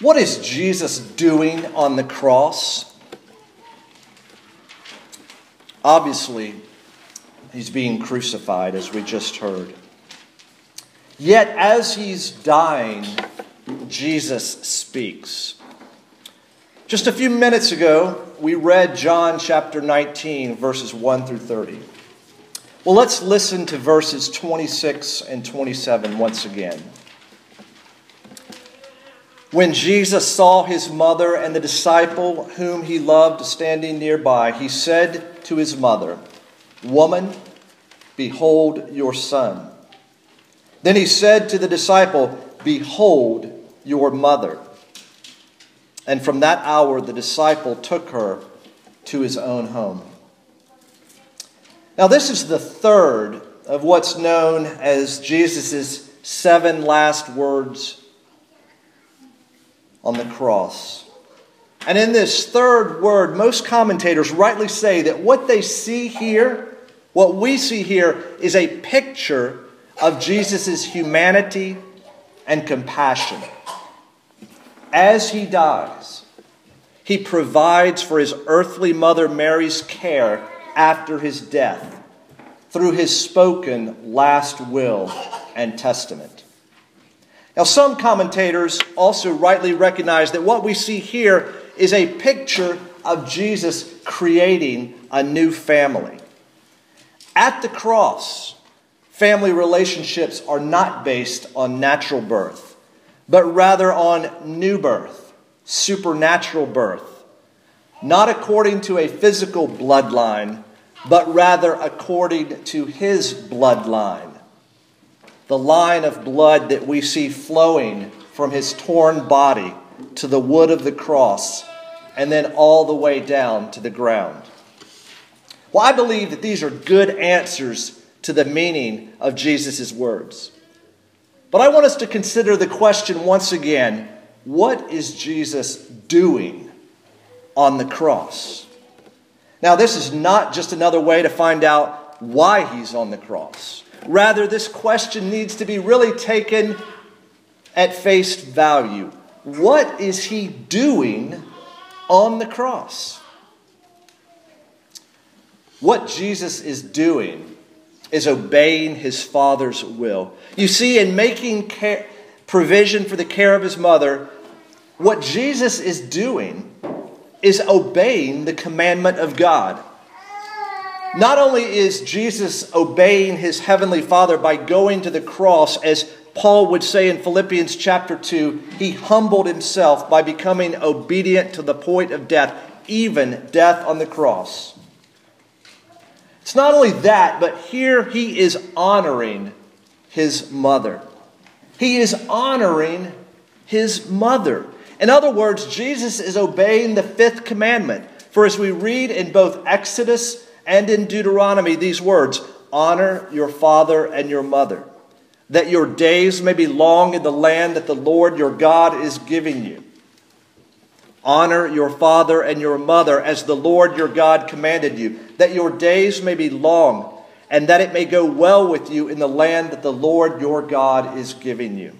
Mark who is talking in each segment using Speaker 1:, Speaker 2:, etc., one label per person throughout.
Speaker 1: What is Jesus doing on the cross? Obviously, he's being crucified, as we just heard. Yet, as he's dying, Jesus speaks. Just a few minutes ago, we read John chapter 19, verses 1 through 30. Well, let's listen to verses 26 and 27 once again. When Jesus saw his mother and the disciple whom he loved standing nearby, he said to his mother, Woman, behold your son. Then he said to the disciple, Behold your mother. And from that hour, the disciple took her to his own home. Now, this is the third of what's known as Jesus' seven last words on the cross. And in this third word, most commentators rightly say that what they see here, what we see here, is a picture of Jesus' humanity and compassion. As he dies, he provides for his earthly mother Mary's care after his death through his spoken last will and testament. Now, some commentators also rightly recognize that what we see here is a picture of Jesus creating a new family. At the cross, family relationships are not based on natural birth, but rather on new birth, supernatural birth, not according to a physical bloodline, but rather according to his bloodline the line of blood that we see flowing from his torn body to the wood of the cross and then all the way down to the ground. Well, I believe that these are good answers to the meaning of Jesus' words. But I want us to consider the question once again what is Jesus doing on the cross? Now, this is not just another way to find out why he's on the cross. Rather, this question needs to be really taken at face value. What is he doing on the cross? What Jesus is doing is obeying his Father's will. You see, in making care, provision for the care of his mother, what Jesus is doing is obeying the commandment of God. Not only is Jesus obeying his heavenly Father by going to the cross, as Paul would say in Philippians chapter 2, he humbled himself by becoming obedient to the point of death, even death on the cross. It's not only that, but here he is honoring his mother. He is honoring his mother. In other words, Jesus is obeying the fifth commandment. For as we read in both Exodus and in Deuteronomy these words Honor your father and your mother, that your days may be long in the land that the Lord your God is giving you. Honor your father and your mother as the Lord your God commanded you, that your days may be long and that it may go well with you in the land that the Lord your God is giving you.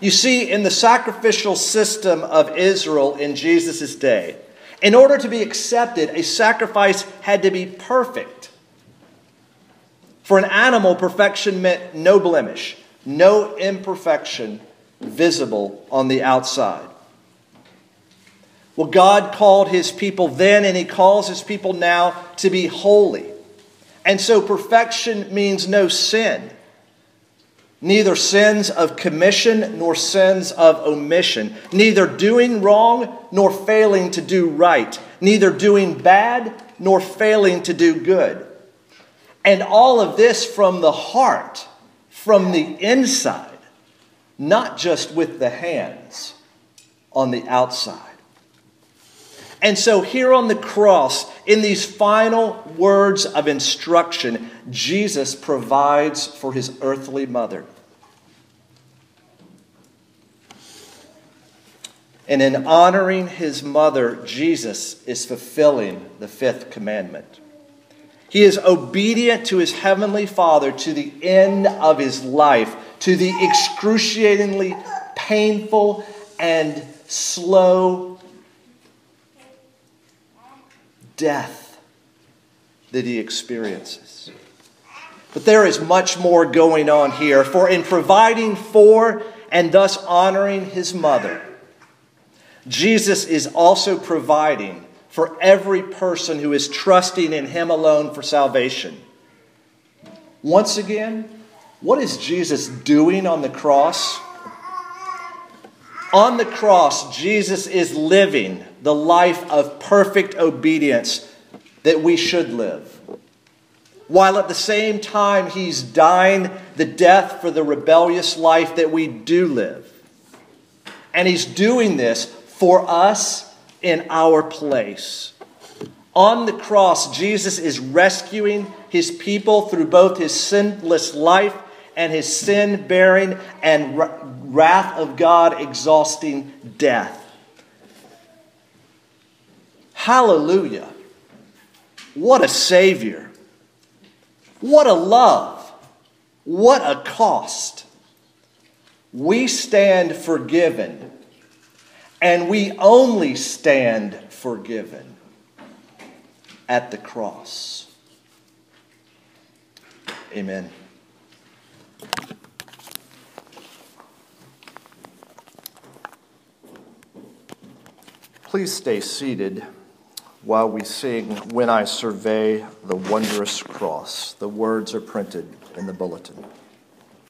Speaker 1: You see, in the sacrificial system of Israel in Jesus' day, in order to be accepted, a sacrifice had to be perfect. For an animal, perfection meant no blemish, no imperfection visible on the outside. Well, God called his people then, and he calls his people now to be holy. And so perfection means no sin neither sins of commission nor sins of omission, neither doing wrong nor failing to do right, neither doing bad nor failing to do good. And all of this from the heart, from the inside, not just with the hands on the outside. And so, here on the cross, in these final words of instruction, Jesus provides for his earthly mother. And in honoring his mother, Jesus is fulfilling the fifth commandment. He is obedient to his heavenly Father to the end of his life, to the excruciatingly painful and slow death that he experiences. But there is much more going on here, for in providing for and thus honoring his mother, Jesus is also providing for every person who is trusting in him alone for salvation. Once again, what is Jesus doing on the cross? On the cross, Jesus is living the life of perfect obedience that we should live while at the same time he's dying the death for the rebellious life that we do live. And he's doing this for us in our place. On the cross, Jesus is rescuing his people through both his sinless life and his sin bearing and wrath of God exhausting death. Hallelujah. What a Savior. What a love. What a cost. We stand forgiven, and we only stand forgiven at the cross. Amen. Please stay seated while we sing When I Survey the Wondrous Cross. The words are printed in the bulletin.